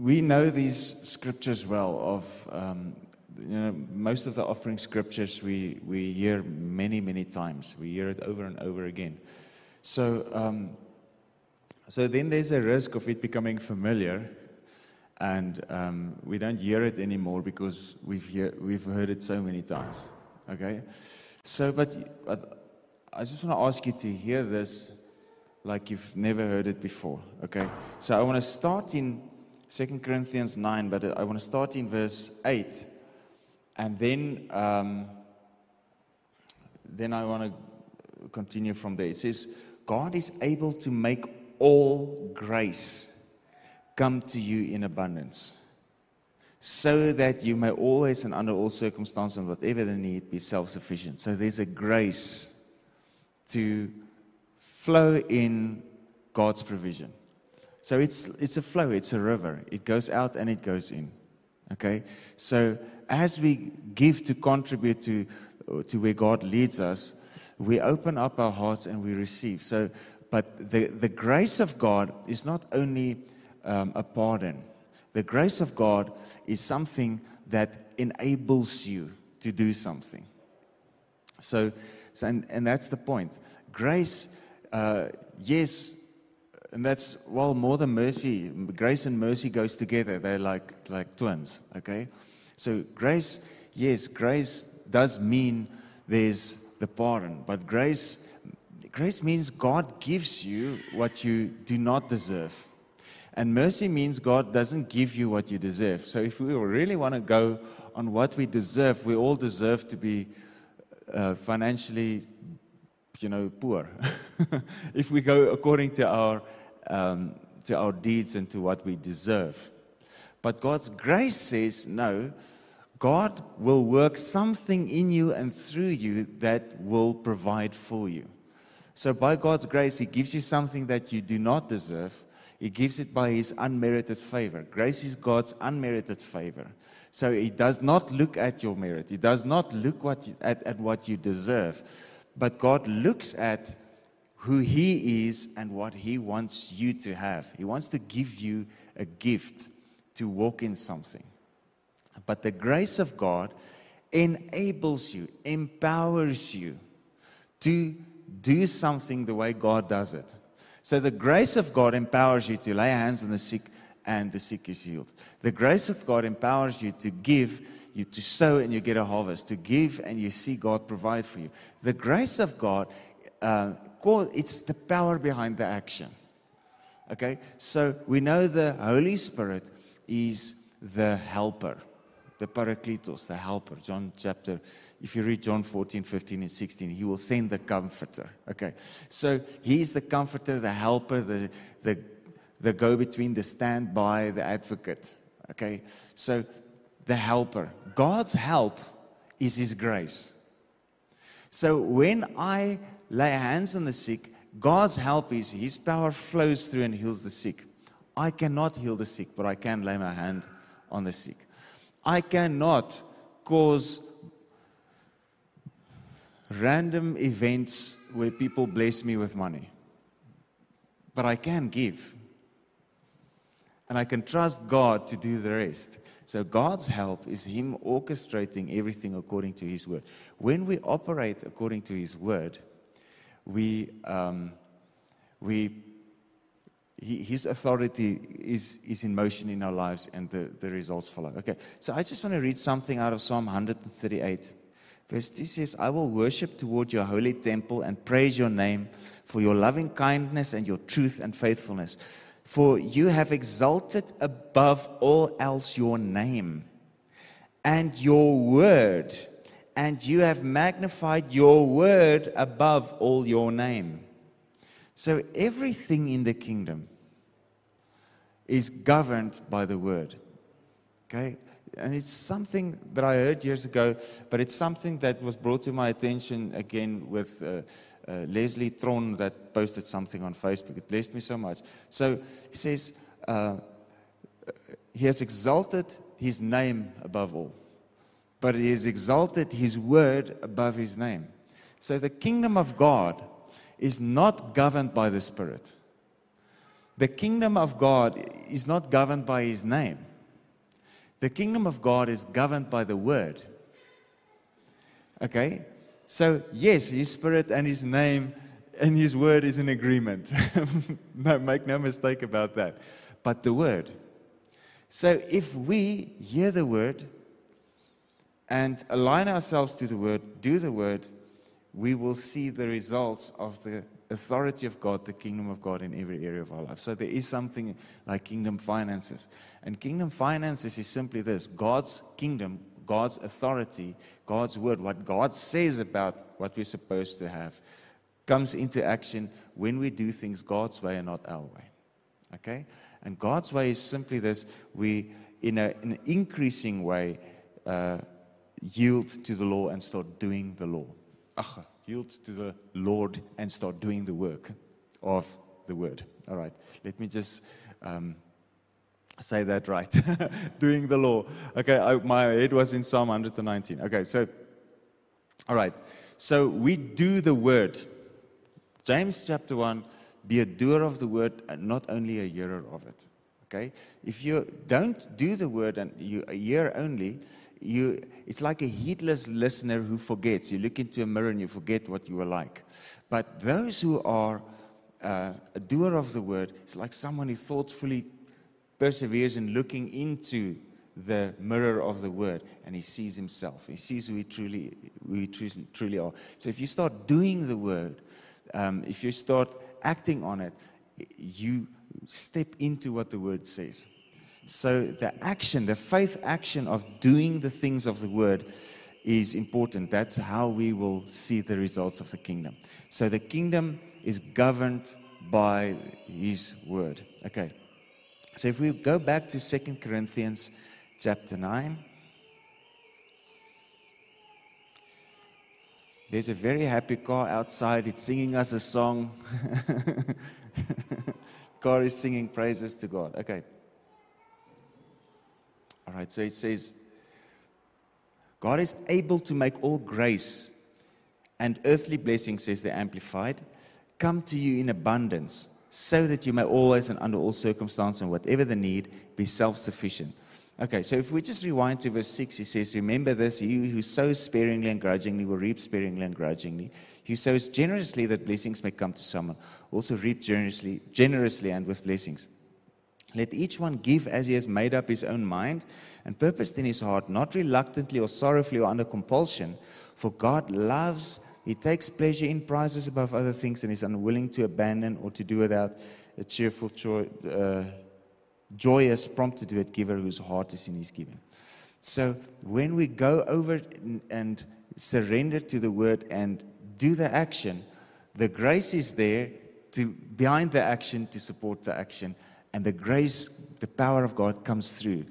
we know these scriptures well of um, you know most of the offering scriptures we we hear many many times. We hear it over and over again. So um, so then there's a risk of it becoming familiar and um, we don't hear it anymore because we've hear, we've heard it so many times. Okay? So but, but i just want to ask you to hear this like you've never heard it before. Okay? So i want to start in 2 Corinthians 9, but I want to start in verse 8. And then, um, then I want to continue from there. It says, God is able to make all grace come to you in abundance, so that you may always and under all circumstances and whatever the need be self sufficient. So there's a grace to flow in God's provision. So it's, it's a flow, it's a river. It goes out and it goes in. Okay? So as we give to contribute to, to where God leads us, we open up our hearts and we receive. So, but the, the grace of God is not only um, a pardon, the grace of God is something that enables you to do something. So, so and, and that's the point. Grace, uh, yes, and that's well more than mercy grace and mercy goes together they're like like twins okay? So grace yes grace does mean there's the pardon but grace grace means god gives you what you do not deserve. And mercy means god doesn't give you what you deserve. So if we really want to go on what we deserve we all deserve to be uh, financially you know poor. If we go according to our um, to our deeds and to what we deserve. But God's grace says, no, God will work something in you and through you that will provide for you. So, by God's grace, He gives you something that you do not deserve. He gives it by His unmerited favor. Grace is God's unmerited favor. So, He does not look at your merit, He does not look what you, at, at what you deserve. But God looks at who He is and what He wants you to have. He wants to give you a gift to walk in something. But the grace of God enables you, empowers you to do something the way God does it. So the grace of God empowers you to lay hands on the sick and the sick is healed. The grace of God empowers you to give, you to sow and you get a harvest, to give and you see God provide for you. The grace of God uh, it's the power behind the action. Okay, so we know the Holy Spirit is the helper, the Parakletos, the helper. John chapter, if you read John 14, 15, and 16, he will send the comforter. Okay, so he is the comforter, the helper, the, the, the go between, the standby, the advocate. Okay, so the helper. God's help is his grace. So when I lay hands on the sick, God's help is His power flows through and heals the sick. I cannot heal the sick, but I can lay my hand on the sick. I cannot cause random events where people bless me with money, but I can give. And I can trust God to do the rest. So God's help is Him orchestrating everything according to His word. When we operate according to His word, we, um, we, he, his authority is, is in motion in our lives and the, the results follow. Okay, so I just want to read something out of Psalm 138. Verse 2 says, I will worship toward your holy temple and praise your name for your loving kindness and your truth and faithfulness. For you have exalted above all else your name and your word and you have magnified your word above all your name. So everything in the kingdom is governed by the word. Okay? And it's something that I heard years ago, but it's something that was brought to my attention again with uh, uh, Leslie Tron that posted something on Facebook. It blessed me so much. So he says, uh, He has exalted his name above all but he has exalted his word above his name. So the kingdom of God is not governed by the Spirit, the kingdom of God is not governed by his name. The kingdom of God is governed by the word. Okay? So, yes, his spirit and his name and his word is in agreement. no, make no mistake about that. But the word. So, if we hear the word and align ourselves to the word, do the word, we will see the results of the authority of God, the kingdom of God in every area of our life. So there is something like kingdom finances. And kingdom finances is simply this God's kingdom, God's authority, God's word, what God says about what we're supposed to have, comes into action when we do things God's way and not our way. Okay? And God's way is simply this we, in, a, in an increasing way, uh, yield to the law and start doing the law. Ach, yield to the Lord and start doing the work of the word. All right, let me just um, say that right. doing the law. Okay, I, my head was in Psalm 119. Okay, so, all right, so we do the word. James chapter 1 be a doer of the word and not only a hearer of it. Okay? If you don't do the word and you hear only, you, it's like a heedless listener who forgets. You look into a mirror and you forget what you were like. But those who are uh, a doer of the word, it's like someone who thoughtfully perseveres in looking into the mirror of the word and he sees himself. He sees who he truly, who he truly, truly are. So if you start doing the word, um, if you start acting on it, you step into what the word says. So the action, the faith action of doing the things of the word is important. That's how we will see the results of the kingdom. So the kingdom is governed by his word. Okay. So if we go back to Second Corinthians chapter 9, there's a very happy car outside. It's singing us a song. car is singing praises to God. Okay. All right, so it says, God is able to make all grace and earthly blessings, says the Amplified, come to you in abundance, so that you may always and under all circumstances and whatever the need be self sufficient. Okay, so if we just rewind to verse 6, he says, Remember this, he who sows sparingly and grudgingly will reap sparingly and grudgingly. He sows generously that blessings may come to someone, also reap generously, generously and with blessings. Let each one give as he has made up his own mind and purposed in his heart, not reluctantly or sorrowfully or under compulsion. For God loves, he takes pleasure in prizes above other things and is unwilling to abandon or to do without a cheerful, joy, uh, joyous, prompt to it giver whose heart is in his giving. So when we go over and surrender to the word and do the action, the grace is there to behind the action to support the action and the grace, the power of God comes through.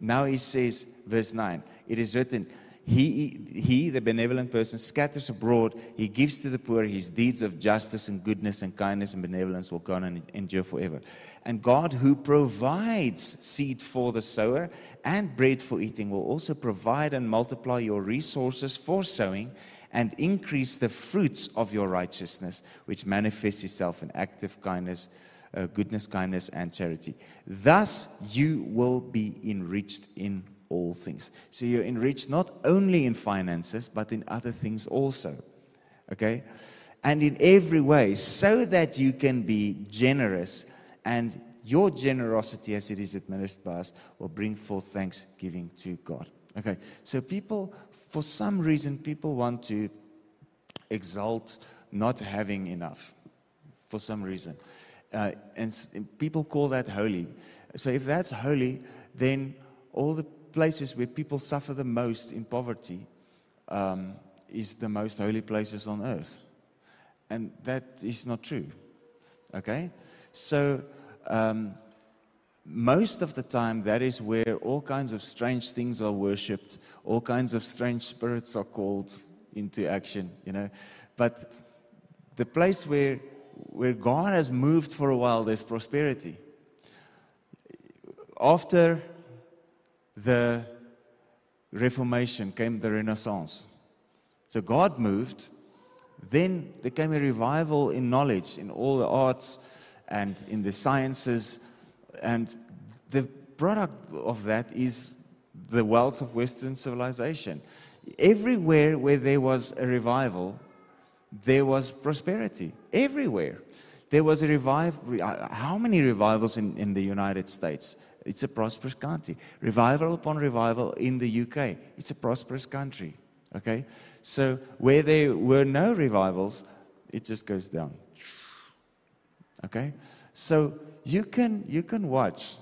Now he says, verse 9, it is written, he, he, the benevolent person, scatters abroad. He gives to the poor. His deeds of justice and goodness and kindness and benevolence will go on and endure forever. And God, who provides seed for the sower and bread for eating, will also provide and multiply your resources for sowing and increase the fruits of your righteousness, which manifests itself in active kindness uh, goodness, kindness, and charity. Thus, you will be enriched in all things. So you're enriched not only in finances, but in other things also. Okay? And in every way, so that you can be generous, and your generosity, as it is administered by us, will bring forth thanksgiving to God. Okay? So people, for some reason, people want to exalt not having enough. For some reason. Uh, and, and people call that holy. So if that's holy, then all the places where people suffer the most in poverty um, is the most holy places on earth. And that is not true. Okay? So, um, most of the time, that is where all kinds of strange things are worshipped, all kinds of strange spirits are called into action, you know. But the place where where God has moved for a while, there's prosperity. After the Reformation came the Renaissance. So God moved. Then there came a revival in knowledge, in all the arts, and in the sciences. And the product of that is the wealth of Western civilization. Everywhere where there was a revival, there was prosperity. Everywhere. There was a revival. Uh, how many revivals in, in the United States? It's a prosperous country. Revival upon revival in the UK. It's a prosperous country. Okay? So where there were no revivals, it just goes down. Okay? So you can you can watch.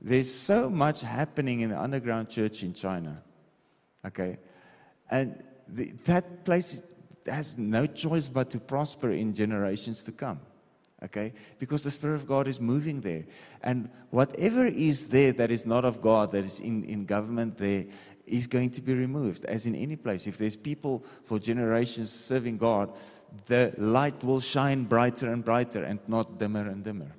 There's so much happening in the underground church in China. Okay? And the, that place has no choice but to prosper in generations to come. Okay? Because the Spirit of God is moving there. And whatever is there that is not of God, that is in, in government there, is going to be removed, as in any place. If there's people for generations serving God, the light will shine brighter and brighter and not dimmer and dimmer.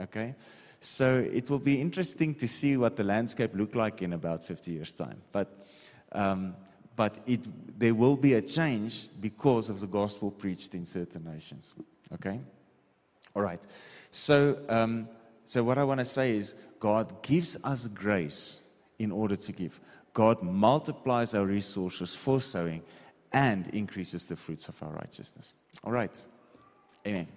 Okay? So it will be interesting to see what the landscape look like in about 50 years' time. But, um, but it, there will be a change because of the gospel preached in certain nations. Okay? All right. So, um, so what I want to say is God gives us grace in order to give. God multiplies our resources for sowing and increases the fruits of our righteousness. All right. Amen.